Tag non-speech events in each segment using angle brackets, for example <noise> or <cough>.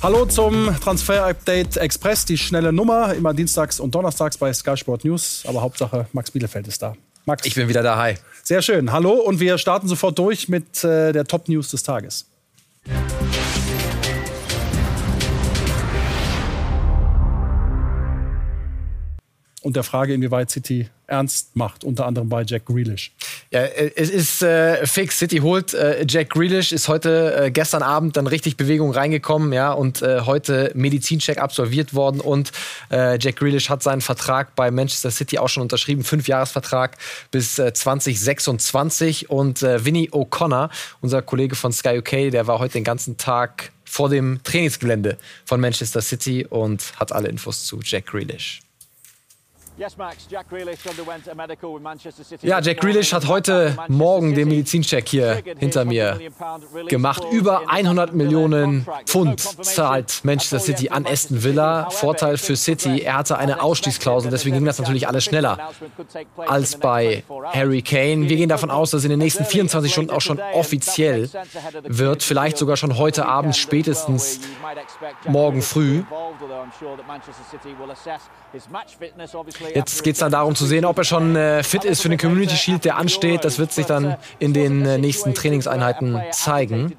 Hallo zum Transfer Update Express, die schnelle Nummer, immer dienstags und donnerstags bei Sky Sport News. Aber Hauptsache, Max Bielefeld ist da. Max. Ich bin wieder da, hi. Sehr schön. Hallo und wir starten sofort durch mit äh, der Top News des Tages. und der Frage, inwieweit City ernst macht, unter anderem bei Jack Grealish. Ja, äh, es ist äh, fix. City holt äh, Jack Grealish, ist heute äh, gestern Abend dann richtig Bewegung reingekommen, ja, und äh, heute Medizincheck absolviert worden und äh, Jack Grealish hat seinen Vertrag bei Manchester City auch schon unterschrieben, Fünfjahresvertrag bis 2026 und Vinny O'Connor, unser Kollege von Sky UK, der war heute den ganzen Tag vor dem Trainingsgelände von Manchester City und hat alle Infos zu Jack Grealish. Ja, Jack Grealish hat heute Morgen den Medizincheck hier hinter mir gemacht. Über 100 Millionen Pfund zahlt Manchester City an Aston Villa. Vorteil für City, er hatte eine Ausstiegsklausel, deswegen ging das natürlich alles schneller als bei Harry Kane. Wir gehen davon aus, dass in den nächsten 24 Stunden auch schon offiziell wird. Vielleicht sogar schon heute Abend, spätestens morgen früh. Jetzt geht es dann darum zu sehen, ob er schon äh, fit ist für den Community Shield, der ansteht. Das wird sich dann in den äh, nächsten Trainingseinheiten zeigen.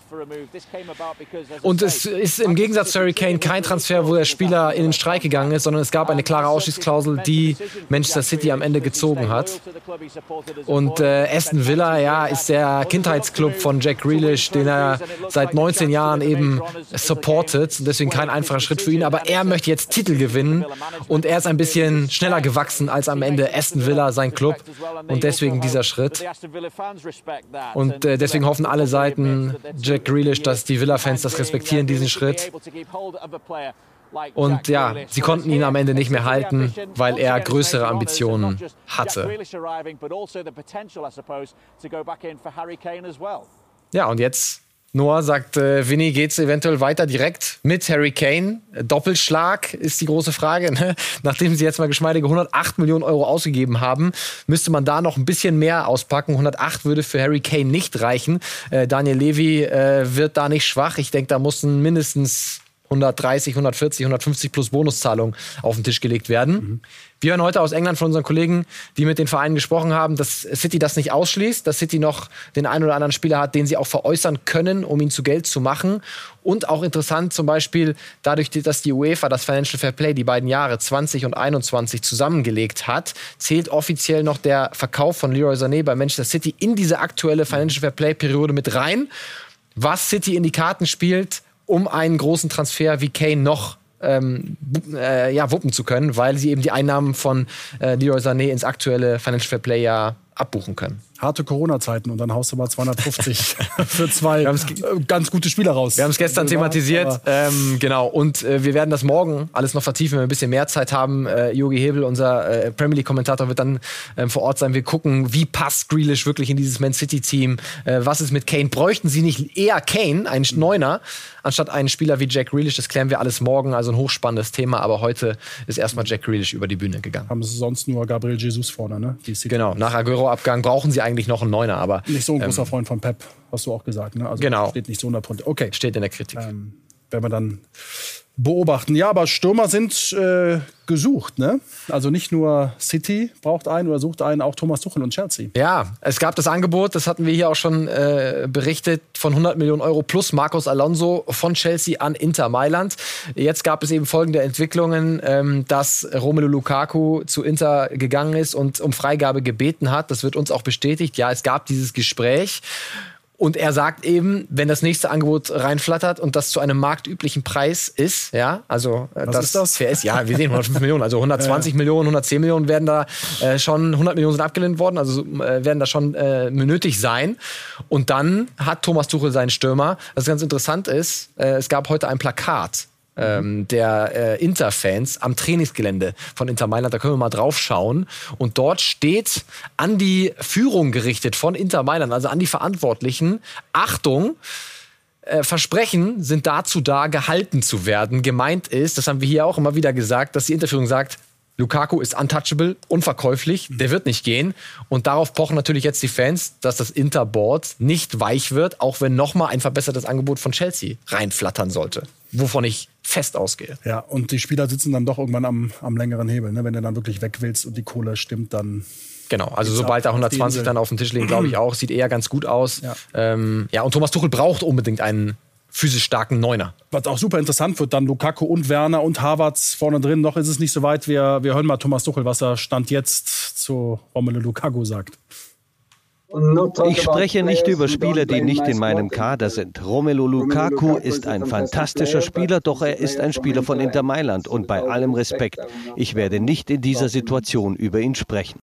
Und es ist im Gegensatz zu Harry Kane kein Transfer, wo der Spieler in den Streik gegangen ist, sondern es gab eine klare Ausschießklausel, die Manchester City am Ende gezogen hat. Und äh, Aston Villa, ja, ist der Kindheitsclub von Jack Grealish, den er seit 19 Jahren eben supportet. Deswegen kein einfacher Schritt für ihn. Aber er möchte jetzt Titel gewinnen und er ist ein bisschen schneller gewachsen als am Ende Aston Villa, sein Club. Und deswegen dieser Schritt. Und äh, deswegen hoffen alle Seiten, Jack Grealish, dass die Villa-Fans das respektieren, diesen Schritt. Und ja, sie konnten ihn am Ende nicht mehr halten, weil er größere Ambitionen hatte. Ja, und jetzt Noah sagt, äh, Vinny, geht's eventuell weiter direkt mit Harry Kane? Doppelschlag ist die große Frage. Ne? <laughs> Nachdem sie jetzt mal geschmeidige 108 Millionen Euro ausgegeben haben, müsste man da noch ein bisschen mehr auspacken. 108 würde für Harry Kane nicht reichen. Äh, Daniel Levy äh, wird da nicht schwach. Ich denke, da mussten mindestens 130, 140, 150 plus Bonuszahlung auf den Tisch gelegt werden. Mhm. Wir hören heute aus England von unseren Kollegen, die mit den Vereinen gesprochen haben, dass City das nicht ausschließt, dass City noch den einen oder anderen Spieler hat, den sie auch veräußern können, um ihn zu Geld zu machen. Und auch interessant zum Beispiel dadurch, dass die UEFA das Financial Fair Play die beiden Jahre 20 und 21 zusammengelegt hat, zählt offiziell noch der Verkauf von Leroy Sané bei Manchester City in diese aktuelle Financial Fair Play Periode mit rein. Was City in die Karten spielt, um einen großen Transfer wie Kane noch ähm, äh, ja, wuppen zu können, weil sie eben die Einnahmen von äh, Leroy Sané ins aktuelle Financial Fair Play ja abbuchen können. Harte Corona-Zeiten und dann haust du mal 250 <laughs> für zwei äh, ganz gute Spieler raus. Wir haben es gestern thematisiert, ähm, genau. Und äh, wir werden das morgen alles noch vertiefen, wenn wir ein bisschen mehr Zeit haben. Äh, Jogi Hebel, unser äh, Premier League-Kommentator, wird dann ähm, vor Ort sein. Wir gucken, wie passt Grealish wirklich in dieses Man City-Team. Äh, was ist mit Kane? Bräuchten sie nicht eher Kane, einen Neuner, anstatt einen Spieler wie Jack Grealish? Das klären wir alles morgen. Also ein hochspannendes Thema. Aber heute ist erstmal Jack Grealish über die Bühne gegangen. Haben sie sonst nur Gabriel Jesus vorne, ne? genau. Nach Aguero-Abgang brauchen sie eigentlich noch einen Neuner, aber. Nicht so ein großer ähm, Freund von Pep, hast du auch gesagt, ne? Also genau. Steht nicht so 100 Okay. Steht in der Kritik. Ähm, wenn wir dann beobachten. Ja, aber Stürmer sind äh, gesucht, ne? Also nicht nur City braucht einen oder sucht einen, auch Thomas Tuchel und Chelsea. Ja, es gab das Angebot, das hatten wir hier auch schon äh, berichtet, von 100 Millionen Euro plus Marcos Alonso von Chelsea an Inter Mailand. Jetzt gab es eben folgende Entwicklungen, ähm, dass Romelu Lukaku zu Inter gegangen ist und um Freigabe gebeten hat. Das wird uns auch bestätigt. Ja, es gab dieses Gespräch. Und er sagt eben, wenn das nächste Angebot reinflattert und das zu einem marktüblichen Preis ist, ja, also äh, Was das, ist das? PS, ja, wir sehen 105 Millionen, also 120 <laughs> ja. Millionen, 110 Millionen werden da äh, schon, 100 Millionen sind abgelehnt worden, also äh, werden da schon äh, nötig sein. Und dann hat Thomas Tuchel seinen Stürmer. Was ganz interessant ist, äh, es gab heute ein Plakat ähm, der äh, Inter-Fans am Trainingsgelände von Inter Mailand. Da können wir mal drauf schauen. Und dort steht an die Führung gerichtet von Inter Mailand, also an die Verantwortlichen, Achtung, äh, Versprechen sind dazu da, gehalten zu werden. Gemeint ist, das haben wir hier auch immer wieder gesagt, dass die Interführung sagt, Lukaku ist untouchable, unverkäuflich, der wird nicht gehen. Und darauf pochen natürlich jetzt die Fans, dass das Interboard nicht weich wird, auch wenn nochmal ein verbessertes Angebot von Chelsea reinflattern sollte. Wovon ich fest ausgehe. Ja, und die Spieler sitzen dann doch irgendwann am, am längeren Hebel. Ne? Wenn du dann wirklich weg willst und die Kohle stimmt, dann Genau, also sobald da 120 dann auf dem Tisch liegen, glaube ich <clears throat> auch, sieht eher ganz gut aus. Ja. Ähm, ja, und Thomas Tuchel braucht unbedingt einen physisch starken Neuner. Was auch super interessant wird, dann Lukaku und Werner und Havertz vorne drin. Noch ist es nicht so weit. Wir, wir hören mal Thomas Tuchel, was er Stand jetzt zu Romelu Lukaku sagt. Ich spreche nicht über Spieler, die nicht in meinem Kader sind. Romelu Lukaku ist ein fantastischer Spieler, doch er ist ein Spieler von Inter Mailand und bei allem Respekt, ich werde nicht in dieser Situation über ihn sprechen.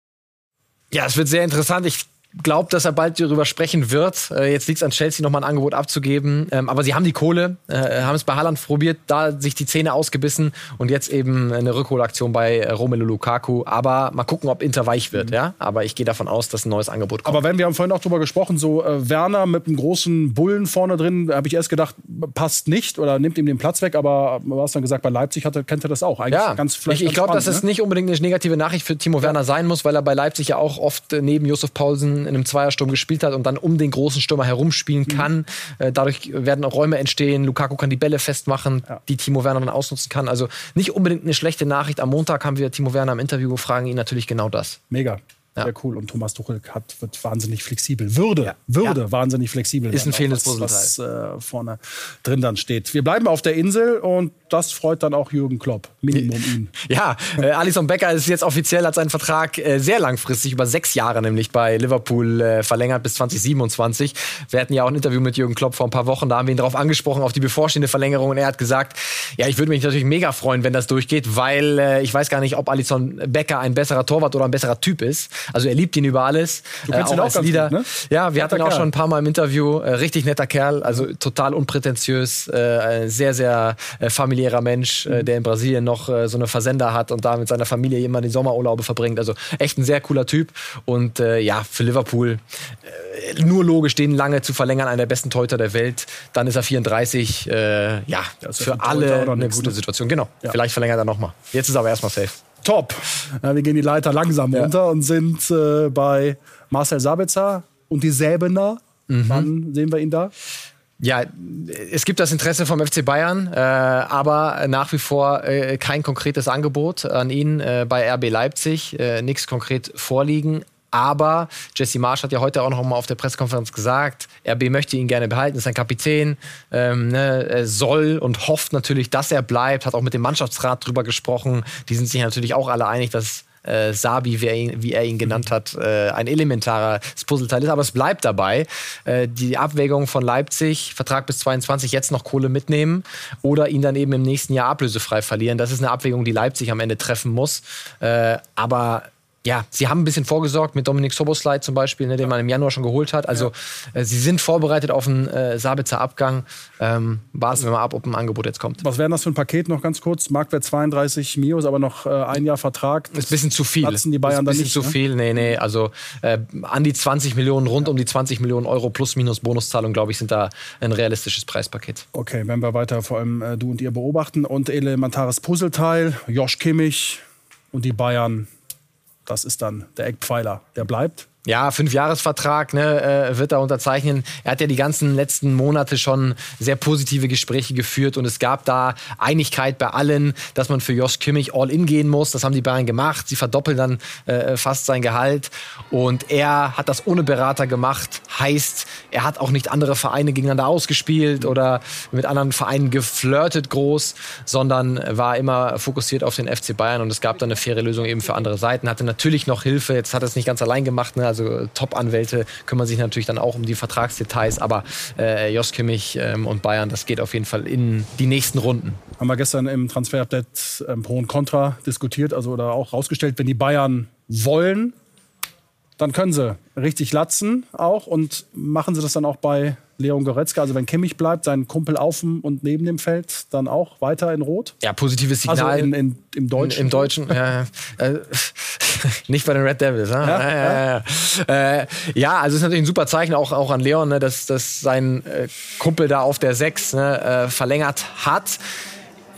Ja, es wird sehr interessant. Ich glaube, dass er bald darüber sprechen wird. Äh, jetzt liegt es an Chelsea, nochmal ein Angebot abzugeben. Ähm, aber sie haben die Kohle, äh, haben es bei Haaland probiert, da sich die Zähne ausgebissen und jetzt eben eine Rückholaktion bei äh, Romelu Lukaku. Aber mal gucken, ob Inter weich wird. Mhm. Ja? Aber ich gehe davon aus, dass ein neues Angebot kommt. Aber wenn wir haben vorhin auch drüber gesprochen, so äh, Werner mit einem großen Bullen vorne drin, habe ich erst gedacht, passt nicht oder nimmt ihm den Platz weg. Aber du hast dann gesagt, bei Leipzig hat, kennt er das auch. Eigentlich ja, ganz Ich, ich glaube, dass ne? es nicht unbedingt eine negative Nachricht für Timo ja. Werner sein muss, weil er bei Leipzig ja auch oft neben Josef Paulsen in einem Zweiersturm gespielt hat und dann um den großen Stürmer herumspielen mhm. kann. Mhm. dadurch werden auch Räume entstehen. Lukaku kann die Bälle festmachen, ja. die Timo Werner dann ausnutzen kann. Also nicht unbedingt eine schlechte Nachricht. Am Montag haben wir Timo Werner im Interview, fragen ihn natürlich genau das. Mega. Ja. Sehr cool. Und Thomas Tuchel hat, wird wahnsinnig flexibel. Würde, ja. würde ja. wahnsinnig flexibel. Ist ein fehlendes Puzzleteil. Was, was äh, vorne drin dann steht. Wir bleiben auf der Insel und das freut dann auch Jürgen Klopp. Minimum ihn. <laughs> Ja, äh, Alison Becker ist jetzt offiziell, hat seinen Vertrag äh, sehr langfristig, über sechs Jahre nämlich bei Liverpool äh, verlängert bis 2027. Wir hatten ja auch ein Interview mit Jürgen Klopp vor ein paar Wochen, da haben wir ihn darauf angesprochen, auf die bevorstehende Verlängerung. Und er hat gesagt, ja, ich würde mich natürlich mega freuen, wenn das durchgeht, weil äh, ich weiß gar nicht, ob Alison Becker ein besserer Torwart oder ein besserer Typ ist. Also er liebt ihn über alles. Du kennst äh, ihn auch als Lieder. Gut, ne? Ja, wir hatten ihn auch schon ein paar Mal im Interview. Äh, richtig netter Kerl, also total unprätentiös, äh, sehr, sehr äh, familiärer Mensch, äh, der in Brasilien noch äh, so eine Versender hat und da mit seiner Familie immer die Sommerurlaube verbringt. Also echt ein sehr cooler Typ. Und ja, für Liverpool nur logisch, den lange zu verlängern, einer der besten Teuter der Welt. Dann ist er 34. Äh, ja, für alle eine gute ne? Situation. Genau. Ja. Vielleicht verlängert er nochmal. Jetzt ist er aber erstmal safe. Top. Ja, wir gehen die Leiter langsam ja. runter und sind äh, bei Marcel Sabitzer und die Säbener. Mhm. Wann sehen wir ihn da? Ja, es gibt das Interesse vom FC Bayern, äh, aber nach wie vor äh, kein konkretes Angebot an ihn äh, bei RB Leipzig, äh, nichts konkret vorliegen. Aber Jesse Marsch hat ja heute auch noch mal auf der Pressekonferenz gesagt, RB möchte ihn gerne behalten, ist sein Kapitän, ähm, ne, soll und hofft natürlich, dass er bleibt, hat auch mit dem Mannschaftsrat drüber gesprochen. Die sind sich natürlich auch alle einig, dass äh, Sabi, wie er, ihn, wie er, ihn, genannt hat, äh, ein elementares Puzzleteil ist. Aber es bleibt dabei. Äh, die Abwägung von Leipzig, Vertrag bis 22, jetzt noch Kohle mitnehmen oder ihn dann eben im nächsten Jahr ablösefrei verlieren. Das ist eine Abwägung, die Leipzig am Ende treffen muss. Äh, aber ja, sie haben ein bisschen vorgesorgt mit Dominik Soboslai zum Beispiel, ne, den man im Januar schon geholt hat. Also ja. äh, sie sind vorbereitet auf einen äh, Sabitzer Abgang. Ähm, warten wir mal ab, ob ein Angebot jetzt kommt. Was wäre das für ein Paket noch ganz kurz? Marktwert 32 Mios, aber noch äh, ein Jahr Vertrag. Das ist ein bisschen zu viel. Platzen die Bayern ist ein bisschen zu ne? viel. Nee, nee, also äh, an die 20 Millionen, rund ja. um die 20 Millionen Euro plus minus Bonuszahlung, glaube ich, sind da ein realistisches Preispaket. Okay, wenn wir weiter vor allem äh, du und ihr beobachten und elementares Puzzleteil, Josh Kimmich und die Bayern das ist dann der Eckpfeiler, der bleibt. Ja, Fünfjahresvertrag ne, äh, wird er unterzeichnen. Er hat ja die ganzen letzten Monate schon sehr positive Gespräche geführt und es gab da Einigkeit bei allen, dass man für Josh Kimmich all in gehen muss. Das haben die Bayern gemacht. Sie verdoppeln dann äh, fast sein Gehalt und er hat das ohne Berater gemacht. Heißt, er hat auch nicht andere Vereine gegeneinander ausgespielt oder mit anderen Vereinen geflirtet groß, sondern war immer fokussiert auf den FC Bayern und es gab dann eine faire Lösung eben für andere Seiten. Hatte natürlich noch Hilfe. Jetzt hat er es nicht ganz allein gemacht. Ne? Also Top-Anwälte kümmern sich natürlich dann auch um die Vertragsdetails. Aber äh, Jos Kimmich ähm, und Bayern, das geht auf jeden Fall in die nächsten Runden. Haben wir gestern im Transfer-Update ähm, Pro und Contra diskutiert, also oder auch rausgestellt, wenn die Bayern wollen, dann können sie richtig latzen auch und machen sie das dann auch bei Leon Goretzka. Also wenn Kimmich bleibt, sein Kumpel auf dem und neben dem Feld, dann auch weiter in Rot. Ja, positives Signal. Also in, in, im Deutschen. Im Deutschen, ja. Äh, <laughs> nicht bei den Red Devils. Ne? Ja, ja, ja. Äh, ja, also es ist natürlich ein super Zeichen auch, auch an Leon, ne, dass, dass sein äh, Kumpel da auf der 6 ne, äh, verlängert hat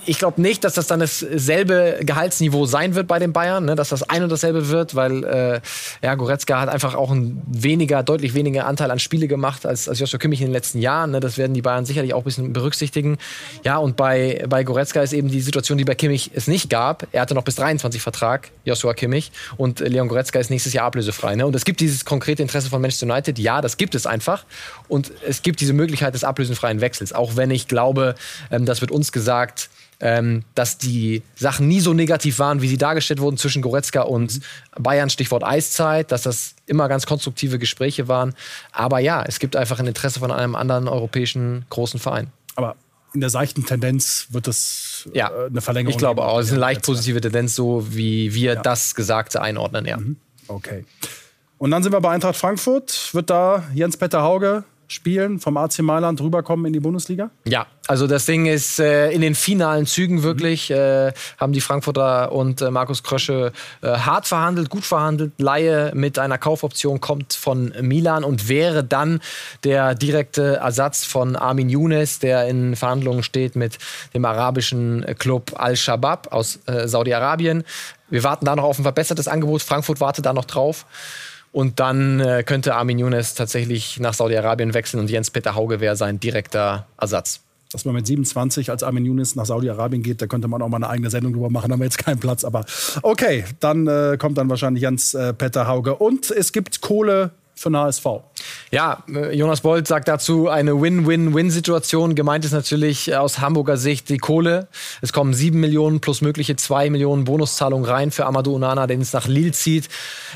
ich glaube nicht, dass das dann dasselbe Gehaltsniveau sein wird bei den Bayern, ne? dass das ein und dasselbe wird, weil äh, ja, Goretzka hat einfach auch ein weniger, deutlich weniger Anteil an Spiele gemacht als, als Joshua Kimmich in den letzten Jahren. Ne? Das werden die Bayern sicherlich auch ein bisschen berücksichtigen. Ja, und bei, bei Goretzka ist eben die Situation, die bei Kimmich es nicht gab. Er hatte noch bis 23 Vertrag, Joshua Kimmich, und Leon Goretzka ist nächstes Jahr ablösefrei. Ne? Und es gibt dieses konkrete Interesse von Manchester United. Ja, das gibt es einfach. Und es gibt diese Möglichkeit des ablösefreien Wechsels. Auch wenn ich glaube, ähm, das wird uns gesagt, ähm, dass die Sachen nie so negativ waren, wie sie dargestellt wurden zwischen Goretzka und Bayern, Stichwort Eiszeit, dass das immer ganz konstruktive Gespräche waren. Aber ja, es gibt einfach ein Interesse von einem anderen europäischen großen Verein. Aber in der seichten Tendenz wird das ja, äh, eine Verlängerung. Ich glaube auch, es ist eine leicht positive Tendenz, so wie wir ja. das Gesagte einordnen, ja. Mhm. Okay. Und dann sind wir bei Eintracht Frankfurt. Wird da Jens-Peter Hauge spielen, vom AC Mailand rüberkommen in die Bundesliga? Ja, also das Ding ist äh, in den finalen Zügen wirklich, mhm. äh, haben die Frankfurter und äh, Markus Krösche äh, hart verhandelt, gut verhandelt. Laie mit einer Kaufoption kommt von Milan und wäre dann der direkte Ersatz von Armin Younes, der in Verhandlungen steht mit dem arabischen Club Al-Shabaab aus äh, Saudi-Arabien. Wir warten da noch auf ein verbessertes Angebot. Frankfurt wartet da noch drauf. Und dann äh, könnte Armin Younes tatsächlich nach Saudi-Arabien wechseln und Jens-Peter Hauge wäre sein direkter Ersatz. Dass man mit 27 als Armin Younes nach Saudi-Arabien geht, da könnte man auch mal eine eigene Sendung drüber machen, da haben wir jetzt keinen Platz. Aber okay, dann äh, kommt dann wahrscheinlich Jens-Peter äh, Hauge. Und es gibt Kohle für den HSV. Ja, äh, Jonas Bolt sagt dazu eine Win-Win-Win-Situation. Gemeint ist natürlich aus Hamburger Sicht die Kohle. Es kommen sieben Millionen plus mögliche zwei Millionen Bonuszahlungen rein für Amadou Onana, den es nach Lille zieht.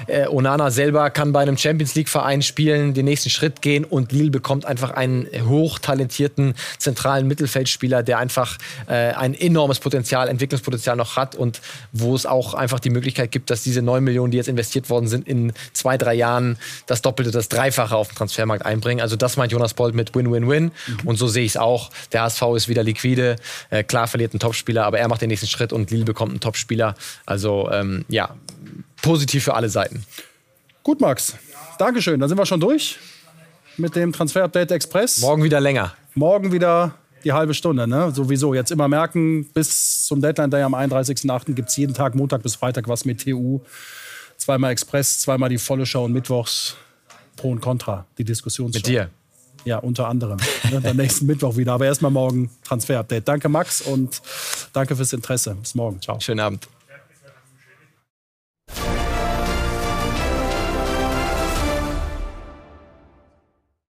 Äh, Onana selber kann bei einem Champions League-Verein spielen, den nächsten Schritt gehen und Lille bekommt einfach einen hochtalentierten zentralen Mittelfeldspieler, der einfach äh, ein enormes Potenzial, Entwicklungspotenzial noch hat und wo es auch einfach die Möglichkeit gibt, dass diese neun Millionen, die jetzt investiert worden sind, in zwei, drei Jahren das Doppelte, das Dreifache auf den Transfermarkt einbringen. Also das meint Jonas Bolt mit Win-Win-Win. Mhm. Und so sehe ich es auch. Der HSV ist wieder liquide. Äh, klar verliert einen Topspieler, aber er macht den nächsten Schritt und Lille bekommt einen Topspieler. Also ähm, ja, positiv für alle Seiten. Gut, Max. Dankeschön. Dann sind wir schon durch mit dem Transfer-Update Express. Morgen wieder länger. Morgen wieder die halbe Stunde, ne? Sowieso. Jetzt immer merken, bis zum Deadline Day am 31.08. gibt es jeden Tag, Montag bis Freitag, was mit TU. Zweimal Express, zweimal die volle Show und mittwochs Pro und Contra, die Diskussion. Mit dir? Ja, unter anderem. Ne, dann nächsten <laughs> Mittwoch wieder. Aber erstmal morgen Transfer-Update. Danke, Max, und danke fürs Interesse. Bis morgen. Ciao. Schönen Abend.